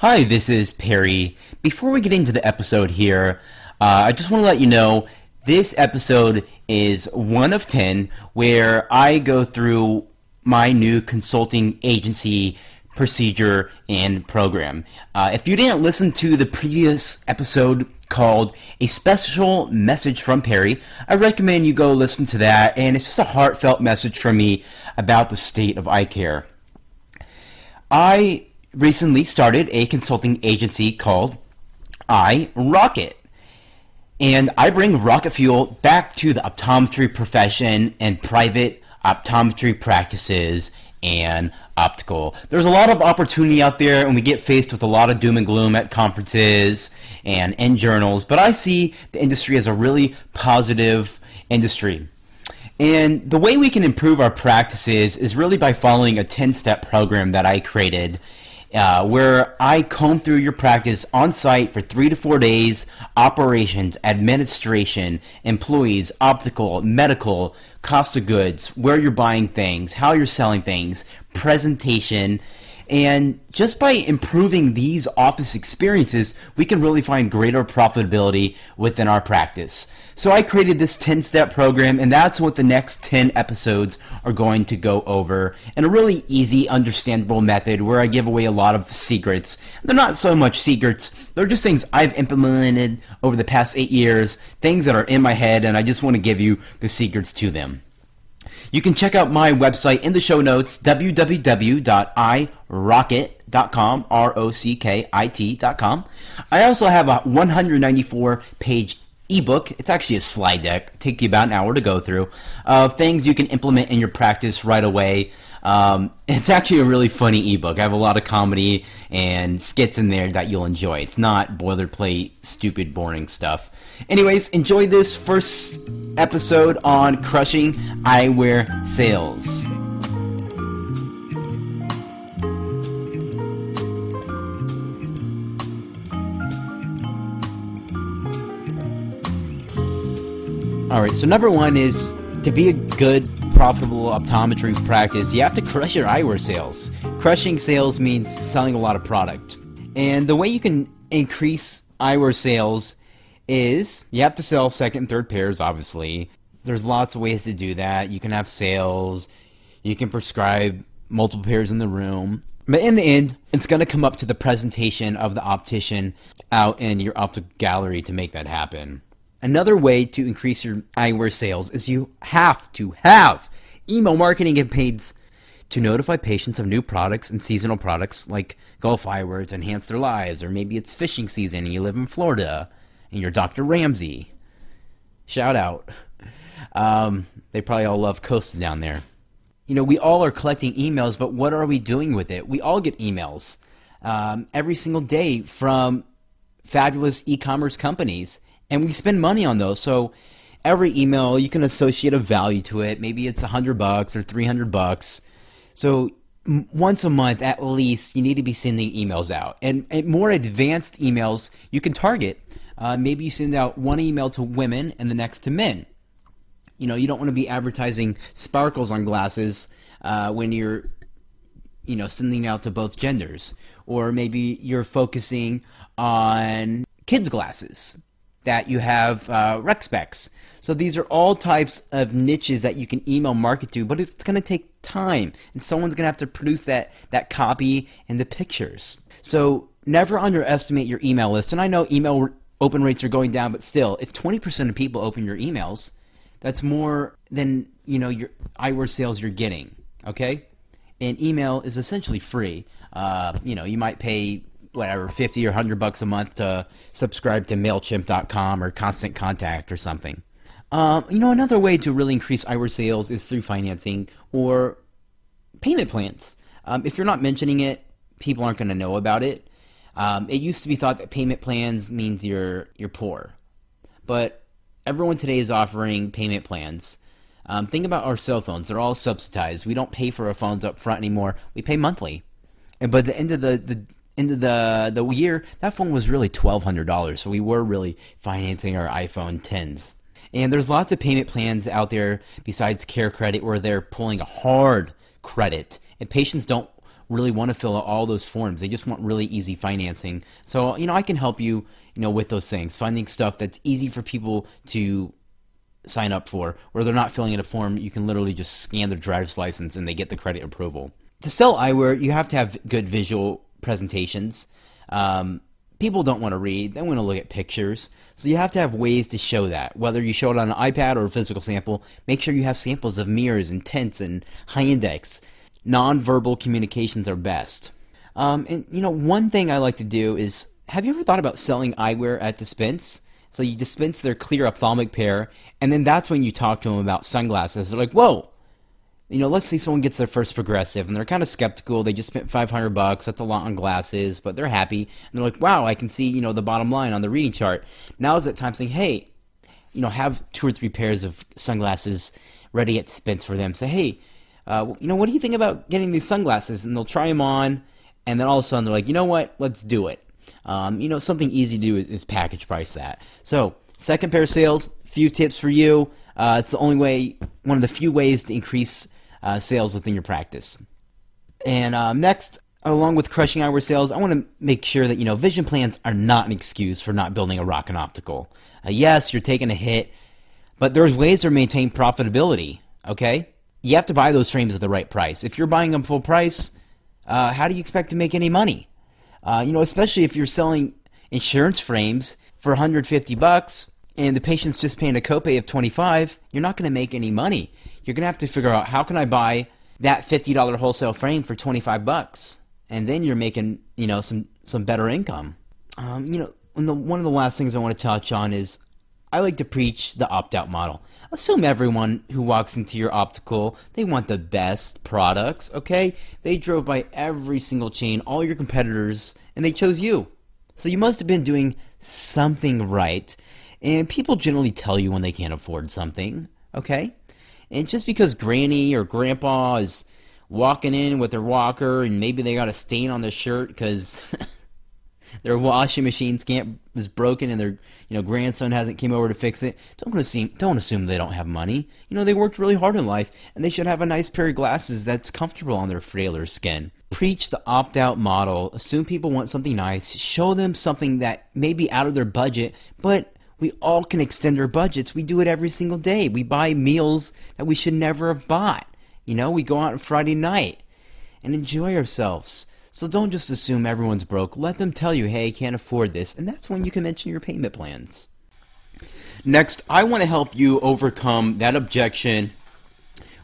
Hi, this is Perry. Before we get into the episode here, uh, I just want to let you know this episode is one of 10 where I go through my new consulting agency procedure and program. Uh, if you didn't listen to the previous episode called A Special Message from Perry, I recommend you go listen to that, and it's just a heartfelt message from me about the state of eye care. I recently started a consulting agency called iRockit. And I bring rocket fuel back to the optometry profession and private optometry practices and optical. There's a lot of opportunity out there, and we get faced with a lot of doom and gloom at conferences and in journals. But I see the industry as a really positive industry. And the way we can improve our practices is really by following a 10 step program that I created. Uh, where I comb through your practice on site for three to four days, operations, administration, employees, optical, medical, cost of goods, where you're buying things, how you're selling things, presentation. And just by improving these office experiences, we can really find greater profitability within our practice. So I created this 10 step program, and that's what the next 10 episodes are going to go over in a really easy, understandable method where I give away a lot of secrets. They're not so much secrets, they're just things I've implemented over the past eight years, things that are in my head, and I just want to give you the secrets to them. You can check out my website in the show notes, www.irockit.com, R-O-C-K-I-T.com. I also have a 194 page ebook. It's actually a slide deck. Take you about an hour to go through of things you can implement in your practice right away. Um, it's actually a really funny ebook. I have a lot of comedy and skits in there that you'll enjoy. It's not boilerplate, stupid, boring stuff. Anyways, enjoy this first episode on crushing eyewear sales. All right, so number one is to be a good, profitable optometry practice, you have to crush your eyewear sales. Crushing sales means selling a lot of product. And the way you can increase eyewear sales is you have to sell second and third pairs, obviously. There's lots of ways to do that. You can have sales, you can prescribe multiple pairs in the room. But in the end, it's going to come up to the presentation of the optician out in your optical gallery to make that happen. Another way to increase your eyewear sales is you have to have email marketing campaigns to notify patients of new products and seasonal products like Gulf eyewear to enhance their lives, or maybe it's fishing season and you live in Florida and you're Dr. Ramsey. Shout out. Um, they probably all love Costa down there. You know, we all are collecting emails, but what are we doing with it? We all get emails um, every single day from fabulous e commerce companies and we spend money on those. So every email you can associate a value to it. Maybe it's a hundred bucks or three hundred bucks. So once a month at least, you need to be sending emails out, and, and more advanced emails you can target. Uh, maybe you send out one email to women and the next to men. You know, you don't want to be advertising sparkles on glasses uh, when you're, you know, sending out to both genders. Or maybe you're focusing on kids' glasses that you have uh, rec specs. So these are all types of niches that you can email market to, but it's going to take time, and someone's going to have to produce that that copy and the pictures. So never underestimate your email list. And I know email open rates are going down, but still, if 20% of people open your emails, that's more than you know your eyewear sales you're getting. Okay, and email is essentially free. Uh, you know, you might pay whatever 50 or 100 bucks a month to subscribe to mailchimp.com or constant contact or something. Um, you know another way to really increase eyewear sales is through financing or payment plans. Um, if you're not mentioning it people aren't going to know about it. Um, it used to be thought that payment plans means you're you're poor. But everyone today is offering payment plans. Um, think about our cell phones. They're all subsidized. We don't pay for our phones up front anymore. We pay monthly. And by the end of the, the into the the year, that phone was really twelve hundred dollars. So we were really financing our iPhone 10s. And there's lots of payment plans out there besides Care Credit where they're pulling a hard credit, and patients don't really want to fill out all those forms. They just want really easy financing. So, you know, I can help you, you know, with those things, finding stuff that's easy for people to sign up for, where they're not filling in a form. You can literally just scan their driver's license and they get the credit approval. To sell eyewear, you have to have good visual presentations. Um, people don't want to read, they want to look at pictures. So you have to have ways to show that. Whether you show it on an iPad or a physical sample, make sure you have samples of mirrors and tints and high index. Non-verbal communications are best. Um, and you know, one thing I like to do is have you ever thought about selling eyewear at dispense? So you dispense their clear ophthalmic pair, and then that's when you talk to them about sunglasses. They're like, "Whoa, you know, let's say someone gets their first progressive and they're kind of skeptical. They just spent 500 bucks. That's a lot on glasses, but they're happy. And they're like, wow, I can see, you know, the bottom line on the reading chart. Now is that time saying, hey, you know, have two or three pairs of sunglasses ready at dispense for them. Say, hey, uh, you know, what do you think about getting these sunglasses? And they'll try them on. And then all of a sudden they're like, you know what? Let's do it. Um, you know, something easy to do is, is package price that. So, second pair of sales, few tips for you. Uh, it's the only way, one of the few ways to increase uh, sales within your practice. And um, next, along with crushing eyewear sales, I want to make sure that you know vision plans are not an excuse for not building a Rock'n Optical. Uh, yes, you're taking a hit, but there's ways to maintain profitability. Okay, you have to buy those frames at the right price. If you're buying them full price, uh, how do you expect to make any money? Uh, you know, especially if you're selling insurance frames for 150 bucks and the patient's just paying a copay of 25, you're not going to make any money you're going to have to figure out how can I buy that $50 wholesale frame for 25 bucks? And then you're making, you know, some, some better income. Um, you know, the, one of the last things I want to touch on is I like to preach the opt-out model. Assume everyone who walks into your optical, they want the best products, okay? They drove by every single chain, all your competitors, and they chose you. So you must have been doing something right. And people generally tell you when they can't afford something, okay? And just because granny or grandpa is walking in with their walker and maybe they got a stain on their shirt because their washing machine is broken and their you know grandson hasn't came over to fix it don't assume don't assume they don't have money. You know they worked really hard in life and they should have a nice pair of glasses that's comfortable on their frailer skin. Preach the opt-out model. Assume people want something nice. Show them something that may be out of their budget but we all can extend our budgets. We do it every single day. We buy meals that we should never have bought. You know, we go out on Friday night and enjoy ourselves. So don't just assume everyone's broke. Let them tell you, hey, I can't afford this. And that's when you can mention your payment plans. Next, I want to help you overcome that objection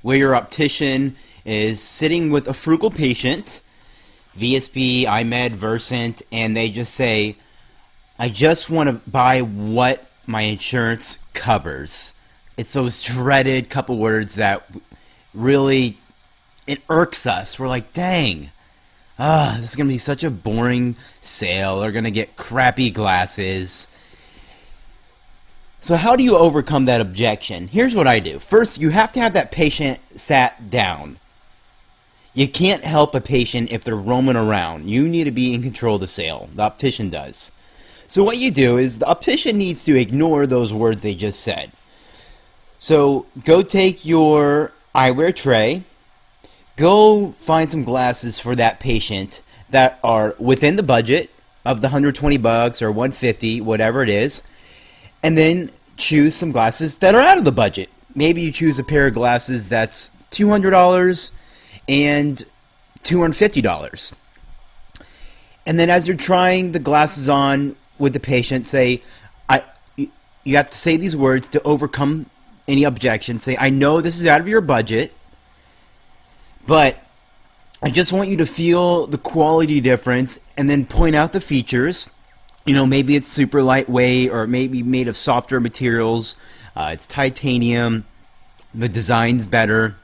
where your optician is sitting with a frugal patient, VSP, EyeMed, Versant, and they just say, I just want to buy what my insurance covers. It's those dreaded couple words that really it irks us. We're like, dang, ah, this is gonna be such a boring sale. They're gonna get crappy glasses. So how do you overcome that objection? Here's what I do. First, you have to have that patient sat down. You can't help a patient if they're roaming around. You need to be in control of the sale. The optician does. So what you do is the optician needs to ignore those words they just said. So go take your eyewear tray, go find some glasses for that patient that are within the budget of the 120 bucks or 150, whatever it is, and then choose some glasses that are out of the budget. Maybe you choose a pair of glasses that's $200 and $250. And then as you're trying the glasses on with the patient, say, I, you have to say these words to overcome any objection. Say, I know this is out of your budget, but I just want you to feel the quality difference and then point out the features. You know, maybe it's super lightweight or maybe made of softer materials. Uh, it's titanium. The design's better.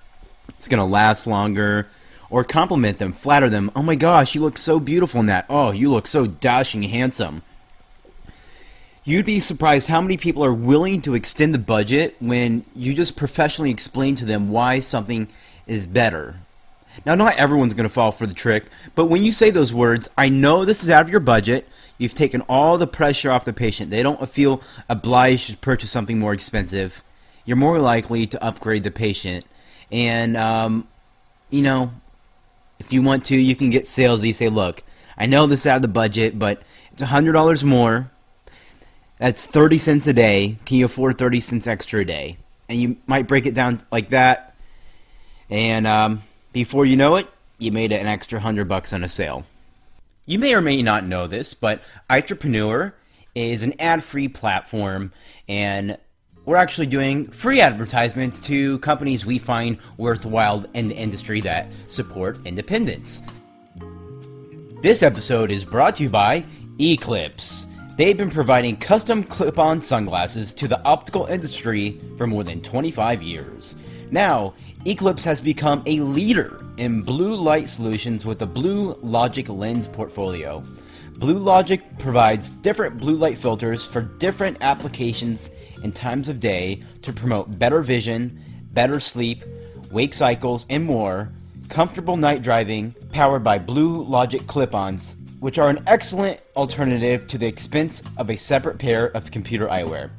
It's going to last longer. Or compliment them, flatter them. Oh my gosh, you look so beautiful in that. Oh, you look so dashing handsome. You'd be surprised how many people are willing to extend the budget when you just professionally explain to them why something is better. Now, not everyone's going to fall for the trick, but when you say those words, I know this is out of your budget. You've taken all the pressure off the patient. They don't feel obliged to purchase something more expensive. You're more likely to upgrade the patient. And, um, you know, If you want to, you can get salesy. And say, look, I know this is out of the budget, but it's hundred dollars more. That's thirty cents a day. Can you afford thirty cents extra a day? And you might break it down like that, and um, before you know it, you made an extra hundred bucks on a sale. You may or may not know this, but Entrepreneur is an ad-free platform, and we're actually doing free advertisements to companies we find worthwhile in the industry that support independence. This episode is brought to you by Eclipse. They've been providing custom clip on sunglasses to the optical industry for more than 25 years. Now, Eclipse has become a leader in blue light solutions with the Blue Logic lens portfolio. Blue Logic provides different blue light filters for different applications and times of day to promote better vision, better sleep, wake cycles, and more. Comfortable night driving powered by Blue Logic clip ons which are an excellent alternative to the expense of a separate pair of computer eyewear.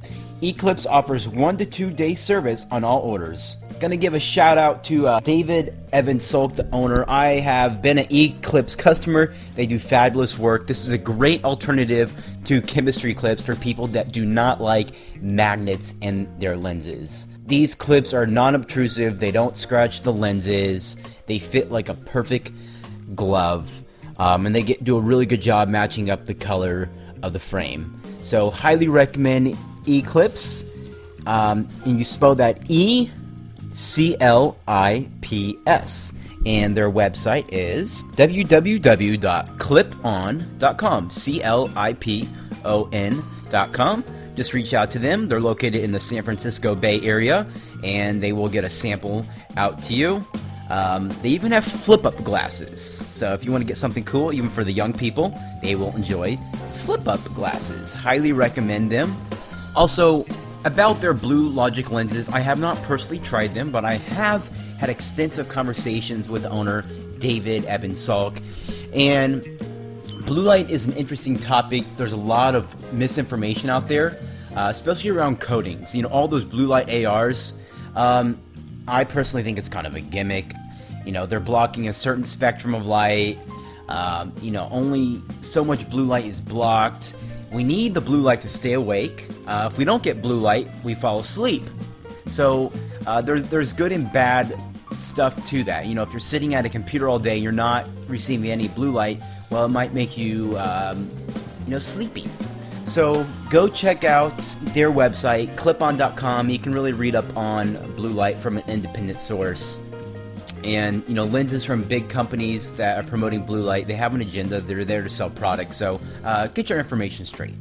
Eclipse offers one to two day service on all orders. Gonna give a shout out to uh, David Evan Sulk, the owner. I have been an Eclipse customer. They do fabulous work. This is a great alternative to Chemistrie clips for people that do not like magnets in their lenses. These clips are non obtrusive, they don't scratch the lenses, they fit like a perfect glove um, and they get, do a really good job matching up the color of the frame. So, highly recommend Eclipse. Um, and you spell that E C L I P S. And their website is www.clipon.com. C L I P O N.com. Just reach out to them. They're located in the San Francisco Bay Area, and they will get a sample out to you. Um, they even have flip up glasses. So if you want to get something cool, even for the young people, they will enjoy flip up glasses. Highly recommend them. Also, about their Blue Logic lenses, I have not personally tried them, but I have had extensive conversations with owner David Evan Salk. And blue light is an interesting topic. There's a lot of misinformation out there, uh, especially around coatings. You know, all those blue light ARs. Um, I personally think it's kind of a gimmick. You know, they're blocking a certain spectrum of light. Um, you know, only so much blue light is blocked. We need the blue light to stay awake. Uh, if we don't get blue light, we fall asleep. So uh, there's there's good and bad stuff to that. You know, if you're sitting at a computer all day, you're not receiving any blue light. Well, it might make you um, you know sleepy. So go check out their website, clipon.com. You can really read up on blue light from an independent source. And you know, lenses from big companies that are promoting blue light, they have an agenda. They're there to sell products. So uh, get your information straight.